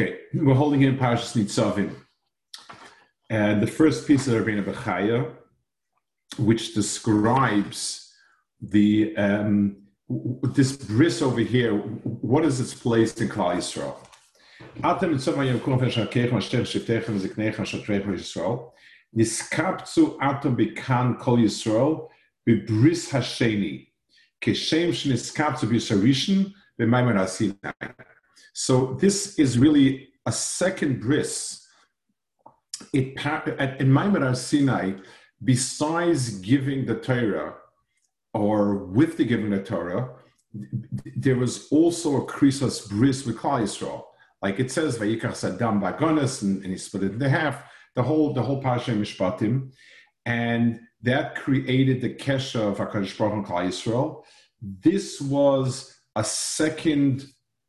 Okay, we're holding in Parashas Nitzavim. And the first piece of Rabbeinu Bechaya, which describes the um, this bris over here, what is its place in Klal Yisrael? Atem mitzvah yomkum v'shakech mashtech shiftechem ziknechem shatrechem Yisrael. Niskaptzu atom bikan kol Yisrael bibris hasheni keshem shniskaptzu b'yisharishin b'maimon hasinai. So this is really a second bris. It, in Maimon Sinai, besides giving the Torah, or with the giving the Torah, there was also a krisas bris with Klal Yisrael. Like it says, Vayikach Saddam Bagonis, and, and he split it in half, the whole, the whole Pasha Mishpatim. And that created the Kesha of HaKadosh Baruch and Klal Yisrael. This was a second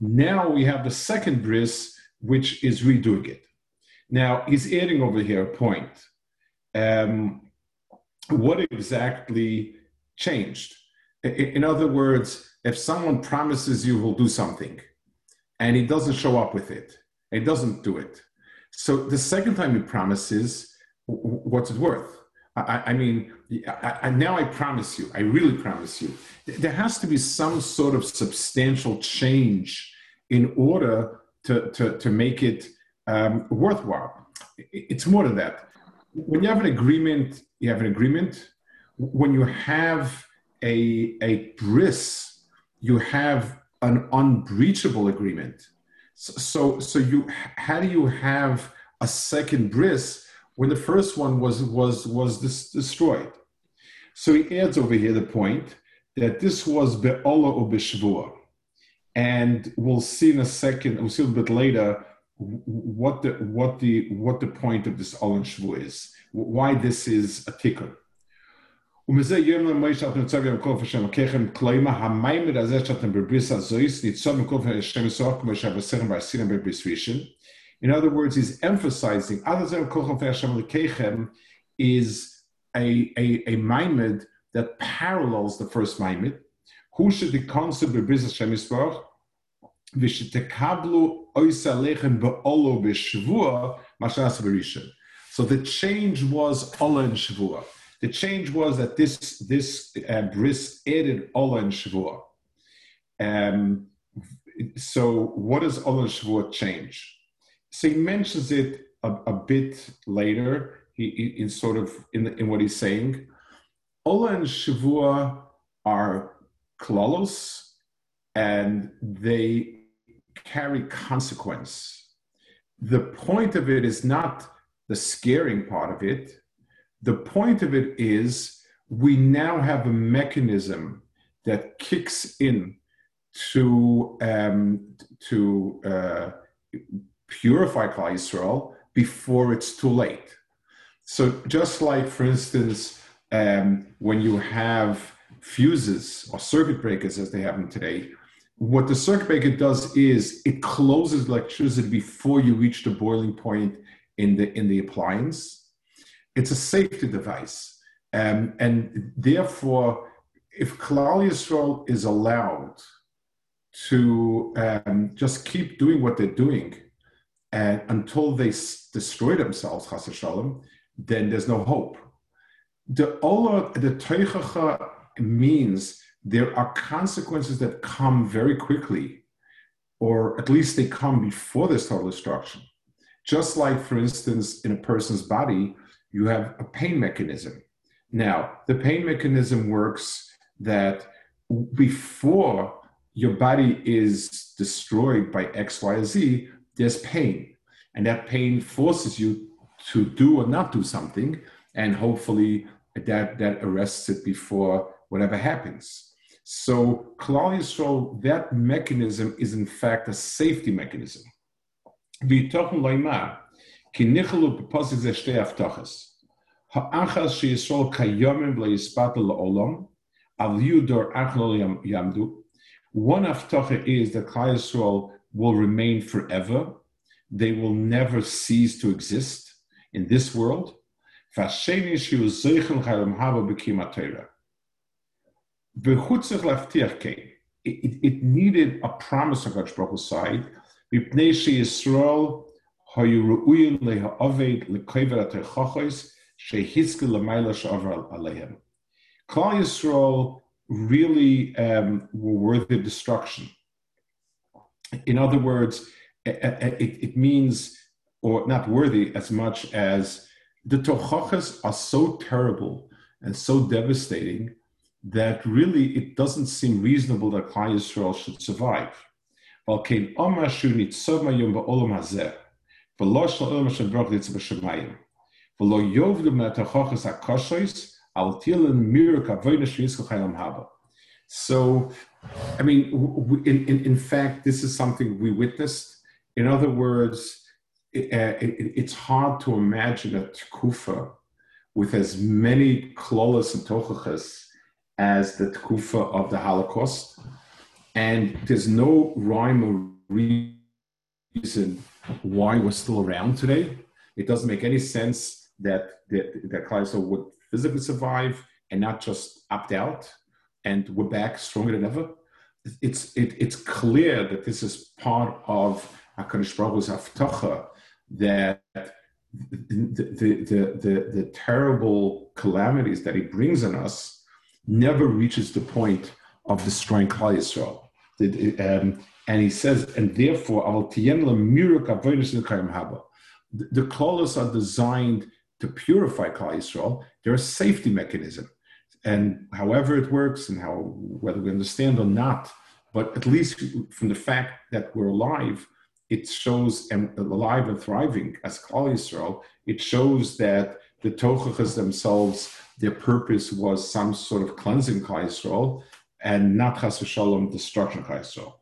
Now we have the second bris, which is redoing it. Now he's adding over here a point. Um, what exactly changed? In other words, if someone promises you he'll do something and he doesn't show up with it, he doesn't do it. So the second time he promises, what's it worth? I, I mean, I, I, now I promise you, I really promise you, there has to be some sort of substantial change in order to, to, to make it um, worthwhile. It's more than that. When you have an agreement, you have an agreement. When you have a, a bris, you have an unbreachable agreement. So, so, so you, how do you have a second bris when the first one was was was dis- destroyed. So he adds over here the point that this was be'ola or b'shvua. And we'll see in a second, we'll see a bit later what the what the what the point of this Olam Shvu is, why this is a tikkun. ומזה יום למויש שאתם נצא גם כל השם הככם כלומר המיימד הזה שאתם בבריס הזויס ניצוב מכל השם יסוח כמו שהבשרם והסינים בבריס ראשון in other words, he's emphasizing is a, a, a maimed that parallels the first maimed. Who should the concept of business Hashem Yisbarach? So the change was Ola and Shavua. The change was that this this uh, bris added Ola and Shavua. Um, so what does Ola and Shavua change? So he mentions it a, a bit later. He, in sort of in, in what he's saying. Ola and Shavua are klalos, and they carry consequence. The point of it is not the scaring part of it. The point of it is we now have a mechanism that kicks in to um, to uh, purify Yisrael before it's too late. So just like, for instance, um, when you have fuses or circuit breakers as they have them today, what the circuit breaker does is it closes electricity before you reach the boiling point in the in the appliance. It's a safety device, um, and therefore, if Yisrael is allowed to um, just keep doing what they're doing and until they destroy themselves, chas shalom, then there's no hope. The ola, the teichacha means there are consequences that come very quickly, or at least they come before this total destruction. Just like, for instance, in a person's body, you have a pain mechanism. Now, the pain mechanism works that before your body is destroyed by X, Y, Z, there's pain. And that pain forces you to do or not do something. And hopefully that, that arrests it before whatever happens. So Klal Yisrael, that mechanism is in fact a safety mechanism. V'itochen loymar, ki nichelu b'posis eshtei avtochas. Ha'achas she'yisrol kayomim le'yispatel la'olam, al yudor achlo yamdu. One avtocha is that Klal Yisrael will remain forever. They will never cease to exist in this world. It, it, it needed a promise on God's proper side. Mipnei Yisrael hayu ru'uyin. Klal Yisrael really um, were worthy of destruction. In other words, it, it, means, or not worthy as much as the tochachas are so terrible and so devastating that really it doesn't seem reasonable that Klal Yisrael should survive. So, I mean, in, in, in fact, this is something we witnessed. In other words, it, uh, it, it's hard to imagine a tkufa with as many klolas and tochachas as the tkufa of the Holocaust. And there's no rhyme or reason why we're still around today. It doesn't make any sense that, that, that would physically survive and not just opt out and we're back stronger than ever. It's it, it's clear that this is part of Hakadosh Baruch Hu's that the, the, the, the, the terrible calamities that he brings on us never reaches the point of destroying Klal Yisrael. Um, and he says, and therefore, the, the clauses are designed to purify Klal Yisrael. They're a safety mechanism and however it works and how whether we understand or not but at least from the fact that we're alive it shows and alive and thriving as Klal Yisrael, it shows that the Tochachas themselves, their purpose was some sort of cleansing Klal Yisrael and not Chas v'shalom, destruction Klal Yisrael.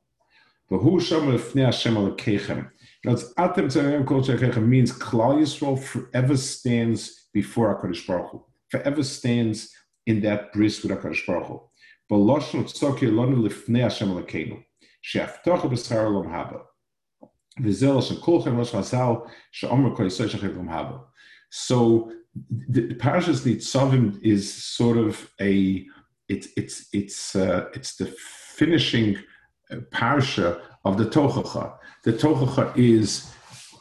V'hu shem lefnei Hashem alekechem. Atem tzarem kol means Klal Yisrael forever stands before HaKadosh Baruch Hu, forever stands in that bris with HaKadosh Baruch Hu. B'loshon tzok yelonu lifnei Hashem Elokeinu, she'aftocha b'schar olam haba. V'zel shem kulchem losh chazal she'omer kol yisoy shechit olam haba. So the Parashas Nitzavim is sort of a it's it's it's uh, it's the finishing uh, parsha of the Tochacha. The Tochacha is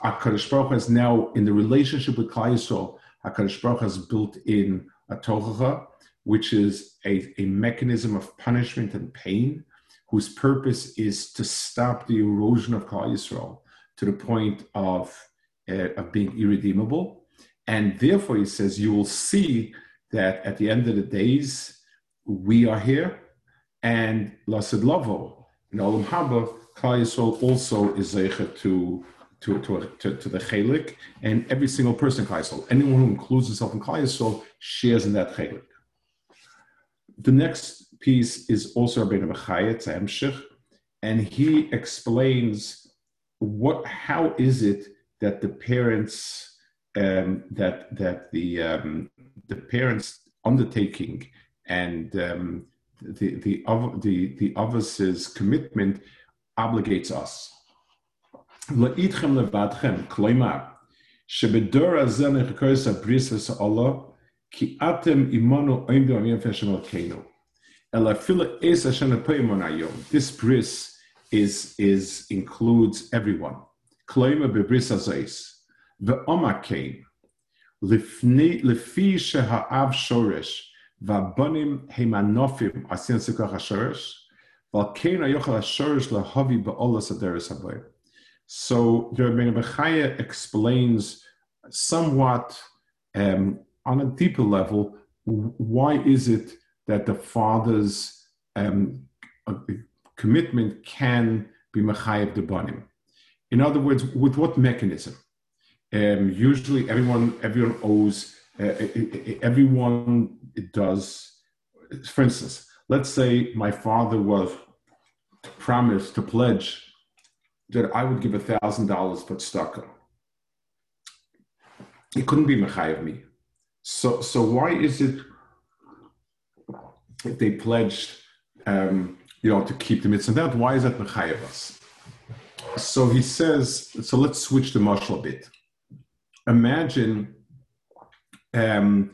Hakadosh Baruch Hu is now in the relationship with Klal Yisrael. Hakadosh Baruch has built in a Tochacha, which is a, a mechanism of punishment and pain, whose purpose is to stop the erosion of Klal Yisrael to the point of, uh, of being irredeemable. And therefore, he says, you will see that at the end of the days, we are here, and Lasid Lavo, in Olam Haba, Klal Yisrael also is zeicha to to, to, to, to, the chelik, and every single person in Klal Yisrael, anyone who includes himself in Klal Yisrael, shares in that chelik the next piece is also Rabbeinu Bechaya, it's emshich, and he explains what how is it that the parents um, that that the um, the parents undertaking and um, the the the the office's commitment obligates us. La'itchem levadchem, kloimar, shebedor azen echkos abrisas Allah ki atem imanu oimdim yefesh melkeinu. Elafila es ashen apoyimon ayom. This bris is is includes everyone. Kloima bebris azais. Ve'oma kein. Lefi sheha'av shoresh. Va'bonim hemanofim asin sukach ha-shoresh. V'alkein ha-yochel. So the Rabbeinu Bechaya explains somewhat um, on a deeper level, why is it that the father's um, commitment can be mechayev the banim? In other words, with what mechanism? Um, usually, everyone everyone owes uh, everyone does. For instance, let's say my father was promised to pledge that I would give a thousand dollars for tzedakah. It couldn't be mechayev me. So, so why is it they pledged, um, you know, to keep the mitzvah that? Why is that mechayev us? So he says. So let's switch the mashal a bit. Imagine, um,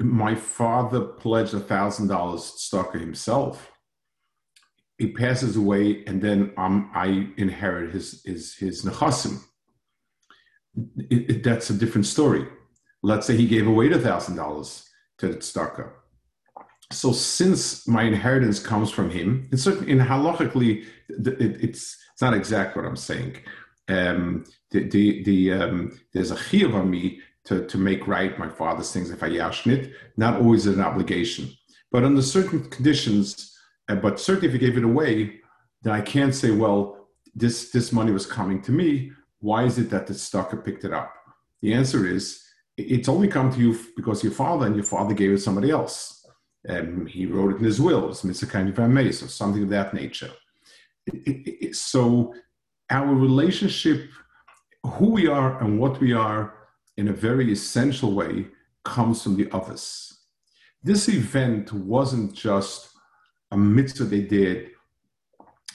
my father pledged a thousand dollars tzedakah himself he passes away, and then um, I inherit his his his. It, it, that's a different story. Let's say he gave away the thousand dollars to the tzedakah. So since my inheritance comes from him, and certainly in halachically, it, it's it's not exact what I'm saying. Um, the the, the um, there's a chiyuv on me to, to make right my father's things if I yashnit, not always an obligation. But under certain conditions, but certainly if you gave it away, then I can't say, well, this, this money was coming to me. Why is it that the tzedakah picked it up? The answer is, it's only come to you because your father and your father gave it to somebody else. Um, he wrote it in his will, it's Mr. Kind of or something of that nature. It, it, it, so our relationship, who we are and what we are in a very essential way, comes from the others. This event wasn't just a mitzvah they did,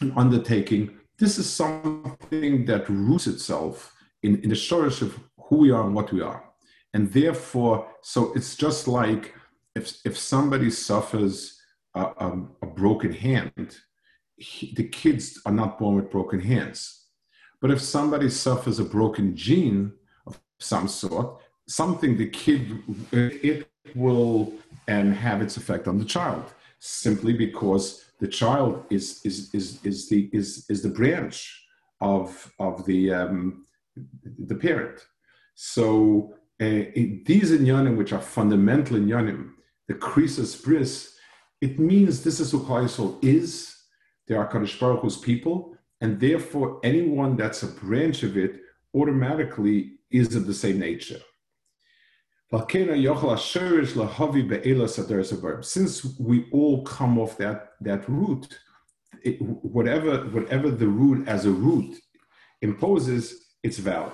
an undertaking. This is something that roots itself in, in the shorish of who we are and what we are. And therefore, so it's just like if, if somebody suffers a, a, a broken hand, he, the kids are not born with broken hands. But if somebody suffers a broken gene of some sort, something the kid, it will and have its effect on the child simply because the child is is is is the is is the branch of of the um, the parent. So uh, these inyanim, which are fundamental inyanim, the krisis bris, it means this is who Klal is. They are Kadosh Baruch Hu's people, and therefore anyone that's a branch of it automatically is of the same nature. Since we all come off that, that root, it, whatever, whatever the root as a root imposes, it's valid.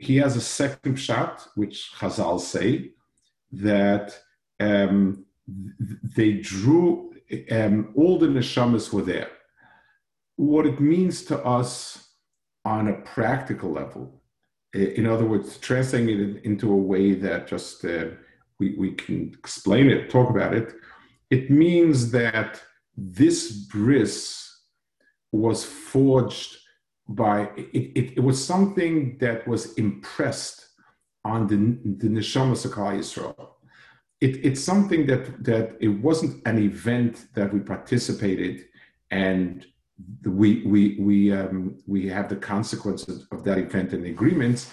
he has a second shot, which Chazal say, that um, they drew, um, all the neshamas were there. What it means to us on a practical level in other words, translating it into a way that just uh, we, we can explain it, talk about it, it means that this bris was forged by, it, it, it was something that was impressed on the, the Neshama Sakal Yisrael. It, it's something that, that it wasn't an event that we participated and we we we um, we have the consequences of that event and agreements.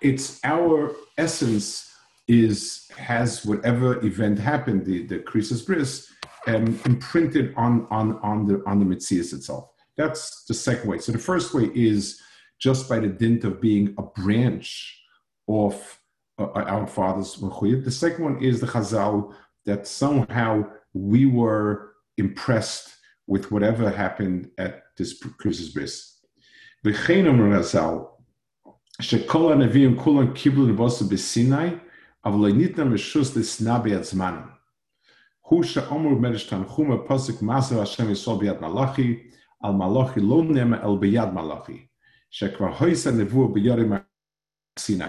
It's our essence is has whatever event happened, the the krisis bris, um, imprinted on on on the on the mitzias itself. That's the second way. So the first way is just by the dint of being a branch of uh, uh our father's mechuyah. The second one is the Chazal that somehow we were impressed with whatever happened at this Krisis Bris. The Amr Chazal, shekol ha'neviim kulam kiblu nevosu b'sinai, אבל Nitna ניתנה משוס לשנא ביד זמנם. הוא שאומר מרש תנחום הפוסק מעשר השם יסוד על מלאכי לא נאמר אל ביד מלאכי, שכבר הויסה נבואה ביורים סיני.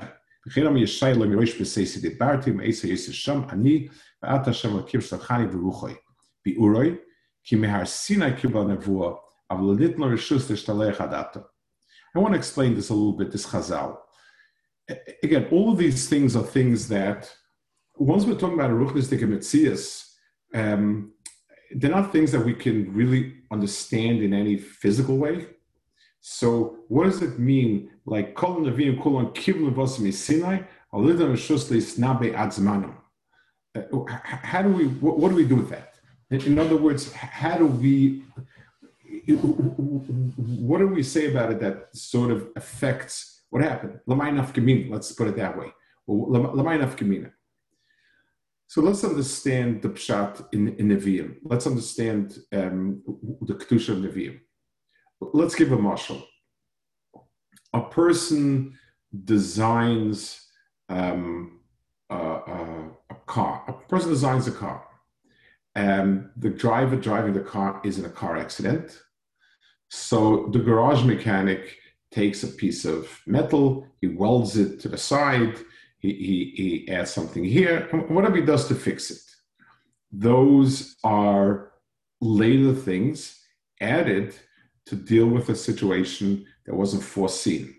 וכן אומר ישי לא מראש בסייסי דיברתי, מעשר יסר שם אני, ואת השם לקיר שלחני ורוחי. ביאורוי, I want to explain this a little bit, this chazal. Again, all of these things are things that, once we're talking about a ruchnistic metzias, um, they're not things that we can really understand in any physical way. So, what does it mean like Kol Nevi'im Kulon Kivlu Vosim Sinai, Alidam Shusli Snabe Adzmanum. Uh, how do we, what, what do we do with that? In other words, how do we, what do we say about it that sort of affects what happened? Lamainaf Kamina, let's put it that way. Lamainaf Kamina. So let's understand the pshat in, in Nevi'im. Let's understand um, the Kedusha of Nevi'im. Let's give a mashal. A person designs um, a, a, a, car. A person designs a car. Um, the driver driving the car is in a car accident. So the garage mechanic takes a piece of metal, he welds it to the side, he, he, he adds something here, whatever he does to fix it. Those are later things added to deal with a situation that wasn't foreseen.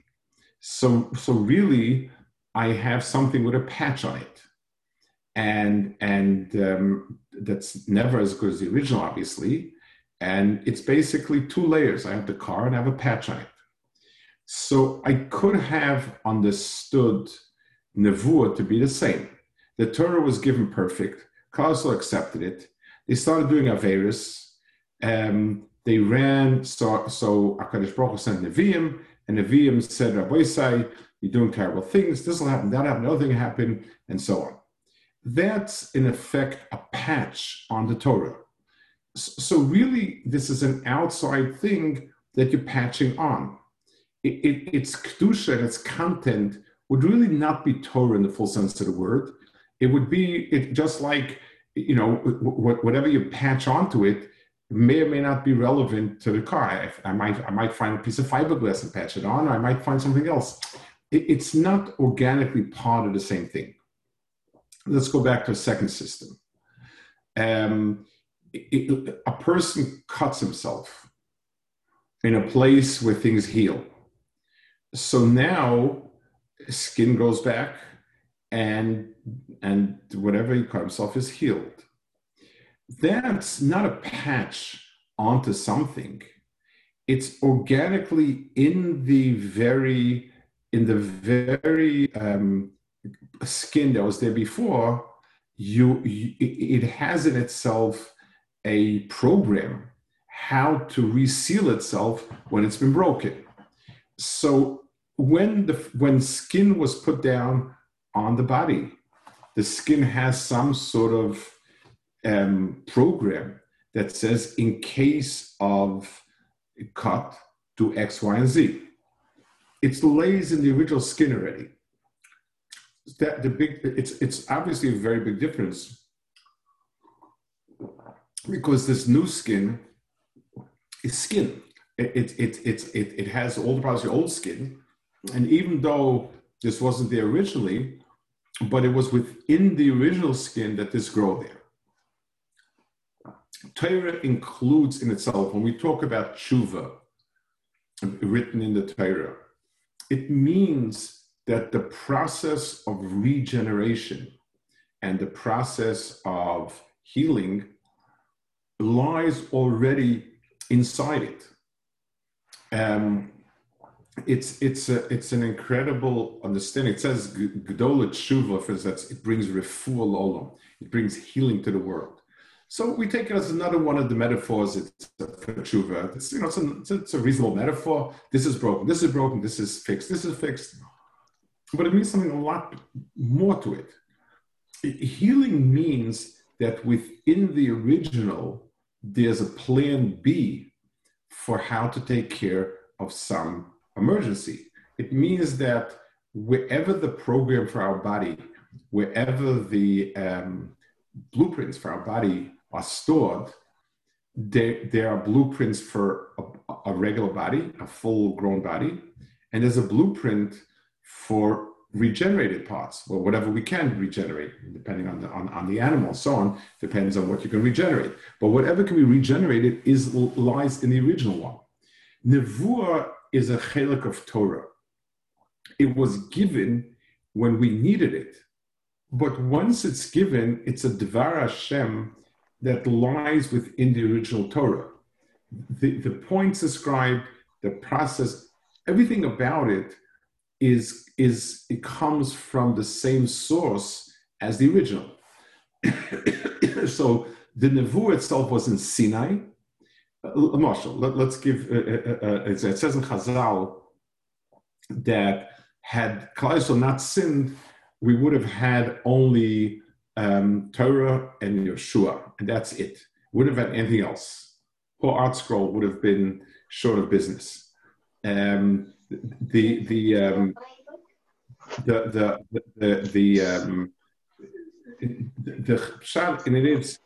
So, so really, I have something with a patch on it, and and um, that's never as good as the original, obviously. And it's basically two layers. I have the car and I have a patch on it. So I could have understood Nevuah to be the same. The Torah was given perfect. Klal Yisrael accepted it. They started doing Averis. Um, they ran, so, so HaKadosh Baruch Hu sent Nevi'im, and Nevi'im said, Rabbi you're doing terrible things. This will happen, that will happen, another thing happen, and so on. That's, in effect, a patch on the Torah. So, really, this is an outside thing that you're patching on. It, it, its Kedusha and its content would really not be Torah in the full sense of the word. It would be it just like you know whatever you patch onto it may or may not be relevant to the car. I, I might I might find a piece of fiberglass and patch it on, or I might find something else. It, it's not organically part of the same thing. Let's go back to a second system. Um, it, a person cuts himself in a place where things heal. So now skin grows back and and whatever he cut himself is healed. That's not a patch onto something. It's organically in the very in the very um, skin that was there before you, you it has in itself a program how to reseal itself when it's been broken. So when the when skin was put down on the body, the skin has some sort of um, program that says in case of cut, do X, Y, and Z. It lays in the original skin already. That the big it's it's obviously a very big difference because this new skin is skin. It it it it, it, it has all the parts of your old skin, and even though this wasn't there originally, but it was within the original skin that this grew there. Torah includes in itself, when we talk about tshuva, written in the Torah, it means that the process of regeneration and the process of healing lies already inside it. Um, it's it's a, it's an incredible understanding. It says Gdola Tshuva, for instance, it brings refuah olam. It brings healing to the world. So we take it as another one of the metaphors it's, tshuva. It's you know it's a, it's a, it's a reasonable metaphor. This is broken. This is broken. This is fixed. This is fixed. But it means something a lot more to it. it healing means that within the original, there's a plan B for how to take care of some emergency. It means that wherever the program for our body, wherever the um, blueprints for our body are stored, there, there are blueprints for a, a regular body, a full grown body, and there's a blueprint for regenerated parts, well, whatever we can regenerate, depending on the, on, on the animal, so on, depends on what you can regenerate. But whatever can be regenerated is lies in the original one. Nevuah is a chelik of Torah. It was given when we needed it. But once it's given, it's a Dvar Hashem that lies within the original Torah. The, the points described, the process, everything about it is is it comes from the same source as the original. so the nevu itself was in Sinai. Uh, Mashal, let, us give. Uh, uh, uh, it says in Chazal that had Klal not sinned, we would have had only um, Torah and Yehoshua, and that's it. Wouldn't have had anything else. Whole ArtScroll would have been short of business. Um, the the um, the the the the um, the pshat, and it is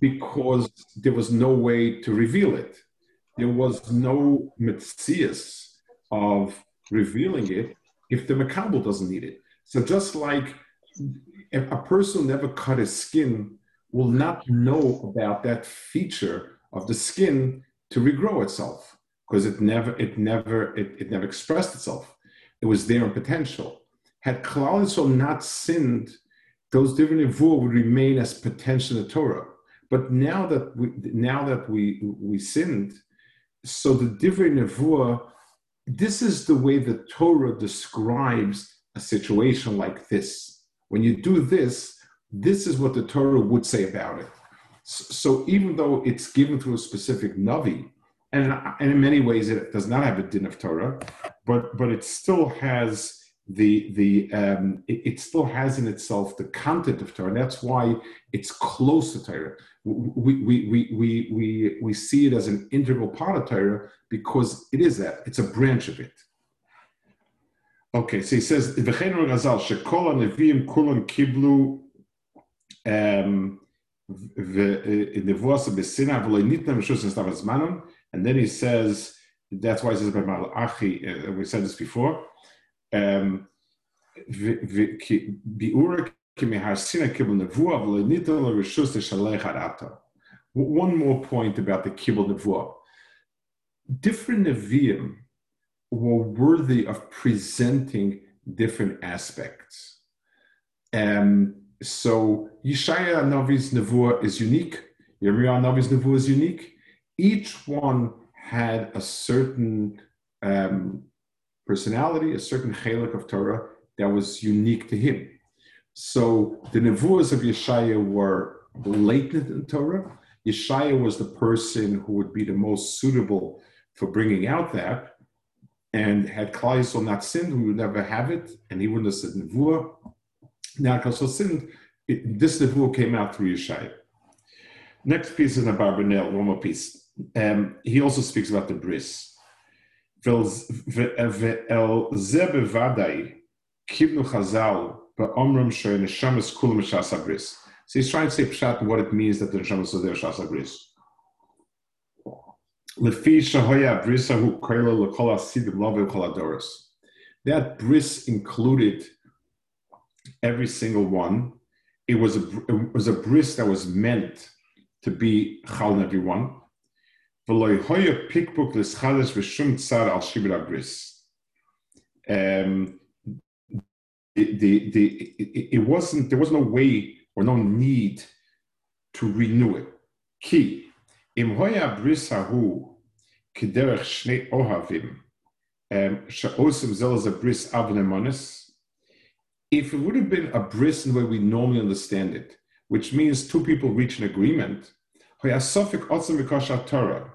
because there was no way to reveal it. There was no mitzias of revealing it if the makabel doesn't need it. So just like a person who never cut his skin will not know about that feature of the skin to regrow itself because it never it never it, it never expressed itself. It was there in potential. Had Klal Yisrael not sinned, those different nevuah would remain as potential in the Torah. But now that we now that we we sinned, so the divrei nevuah, this is the way the Torah describes a situation like this. When you do this, this is what the Torah would say about it. So even though it's given to a specific navi, and, and in many ways it does not have a din of Torah, but but it still has the the um, it, it, still has in itself the content of Torah. That's why it's close to Torah. We, we, we, we, we, we see it as an integral part of Torah because it is that. It's a branch of it. Okay, so he says, "V'chein Razal shekol neviim kulon kiblu um, zmanon." And then he says, that's why he says Malachi, uh, we said this before, one more point about the Kibbul Nevuah. Different Nevi'im were worthy of presenting different aspects. Um, so Yeshaya Navi's Nevuah is unique. Yirmiyah Navi's Nevuah is unique each one had a certain um, personality, a certain chalik of Torah that was unique to him. So the nevuahs of Yeshaya were latent in Torah. Yeshaya was the person who would be the most suitable for bringing out that. And had Klal not sinned, we would never have it, and he wouldn't have said nevuah. Now, because sinned, it, this nevuah came out through Yeshaya. Next piece is the Barbanel, one more piece. Um, he also speaks about the bris. So he's trying to say pshat what it means that the neshamas are there shasa bris. That bris included every single one. It was a it was a bris that was meant to be chal on everyone. Um, the, the, the, it, wasn't, there was no way or no need to renew it. Key. Im hoya brisahu kiderech shnei ohavim sha'osim zel as a bris avnemonis. If it would have been a bris in the way we normally understand it, which means two people reach an agreement, hoya sofik otzim v'kosha Torah,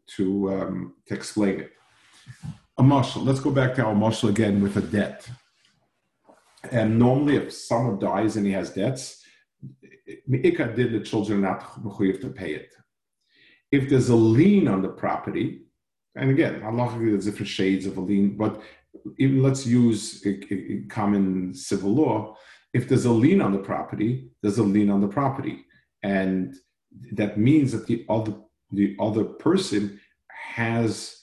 to um, to explain it. A mashal. Let's go back to our mashal again with a debt. And normally, if someone dies and he has debts, Me'ika did the children not mechuyev to pay it. If there's a lien on the property, and again, Allah there's different shades of a lien, but even let's use a, a common civil law. If there's a lien on the property, there's a lien on the property, and that means that the other the other person has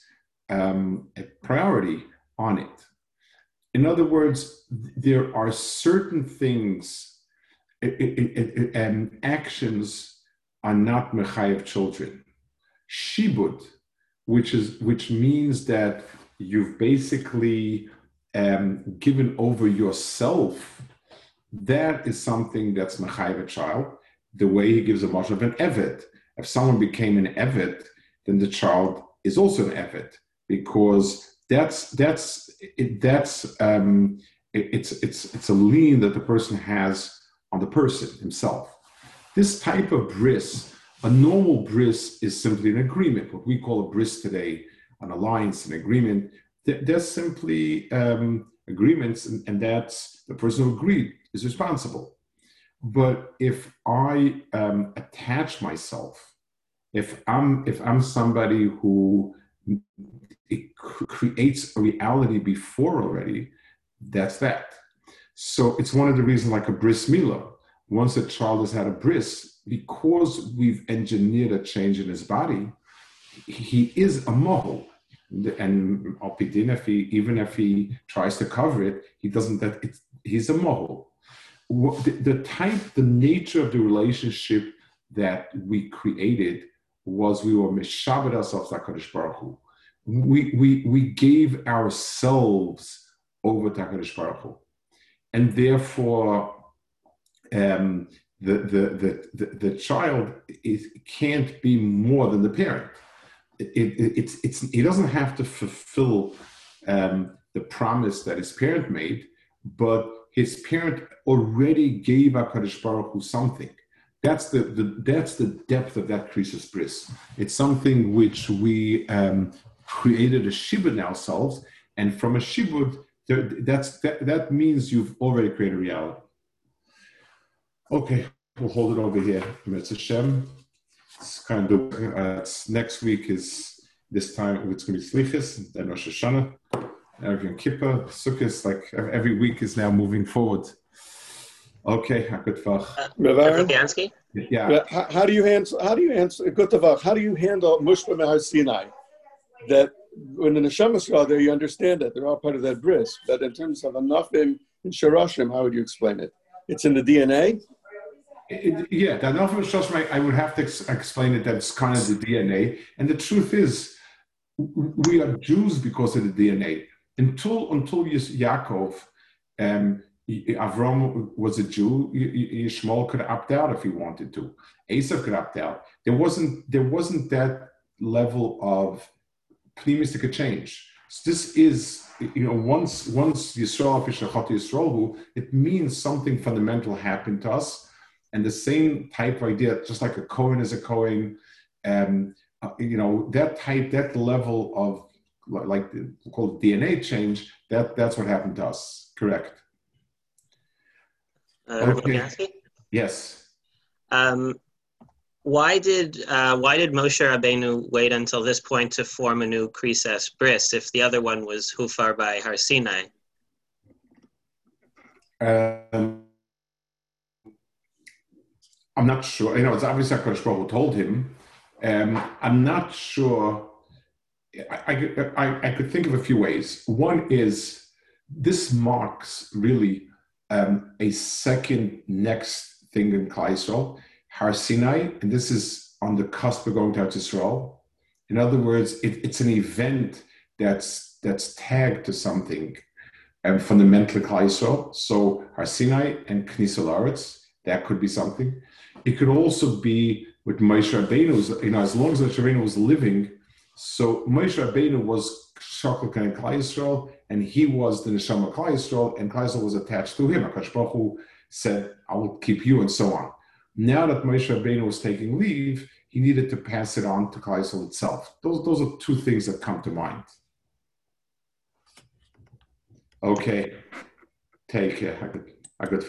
um, a priority on it. In other words, there are certain things, and um, actions are not mechayev children. Shibud, which is which means that you've basically um, given over yourself. That is something that's mechayev a child. The way he gives a much of an evet. If someone became an evet, then the child is also an evet because that's that's it, that's um, it, it's it's it's a lien that the person has on the person himself. This type of bris, a normal bris, is simply an agreement. What we call a bris today, an alliance, an agreement. They're simply um, agreements, and, and that's the person who agreed is responsible. But if I um, attach myself, if I'm if I'm somebody who creates a reality before already, that's that. So it's one of the reasons, like a bris milah. Once a child has had a bris, because we've engineered a change in his body, he is a mahul. And even if he tries to cover it, he doesn't. That he's a mahul. The, the type, the nature of the relationship that we created was we were mishabed ourselves, Hakadosh Baruch Hu we, we, we gave ourselves over to Baruch Hu. And therefore, um, the, the, the, the, the child is, can't be more than the parent. It, it, it's, it's, he doesn't have to fulfill um, the promise that his parent made, but his parent already gave HaKadosh Baruch Hu something. That's the, the, that's the depth of that krisis bris. It's something which we um, created a shibud in ourselves, and from a shibud, that's that, that means you've already created reality. Okay, we'll hold it over here. Mitzvah Shem. It's kind of uh, next week is this time it's going to be Slichas, then Rosh Hashanah, Erev Yom Kippur, Sukkot. Like every week is now moving forward. Okay, good uh, Yeah. How, how, do you handle? How do you answer? Good How do you handle Mushba Sinai? that when the neshamas are there, you understand that they're all part of that bris. But in terms of anafim in sharashim, how would you explain it? It's in the DNA. It, yeah, the anafim sharashim, I would have to ex- explain it. That's kind of the DNA. And the truth is, we are Jews because of the DNA. Until until Yaakov, um, Avram was a Jew. Yishmael could opt out if he wanted to. Esav could opt out. There wasn't there wasn't that level of pneumistic change. So this is, you know, once once Yisrael Fishachati Yisrael, it means something fundamental happened to us, and the same type of idea, just like a Cohen is a Cohen, um, uh, you know, that type, that level of like the, called DNA change, that that's what happened to us. Correct. Uh, okay. Yes. Um, why did uh, why did Moshe Rabbeinu wait until this point to form a new Krises Bris if the other one was Hufar by Har Sinai? Um, I'm not sure. You know, it's obviously Hakadosh Baruch told him. Um, I'm not sure. I, I, I, could think of a few ways. One is this marks really um, a second next thing in Klal Yisrael Har Sinai, and this is on the cusp of going to Israel. In other words, it, it's an event that's that's tagged to something um, fundamentally Klal So Har Sinai and Knisel that could be something. It could also be with Moshe Rabbeinu, you know, as long as Moshe Rabbeinu was living, so Moshe Rabbeinu was Shakal and Klal and he was the Neshama Klal and Klal was attached to him. HaKadosh Baruch Hu said, I will keep you, and so on. Now that Moshe Rabbeinu was taking leave, he needed to pass it on to Klal Yisrael itself. Those, those are two things that come to mind. Okay, take care. A good, a good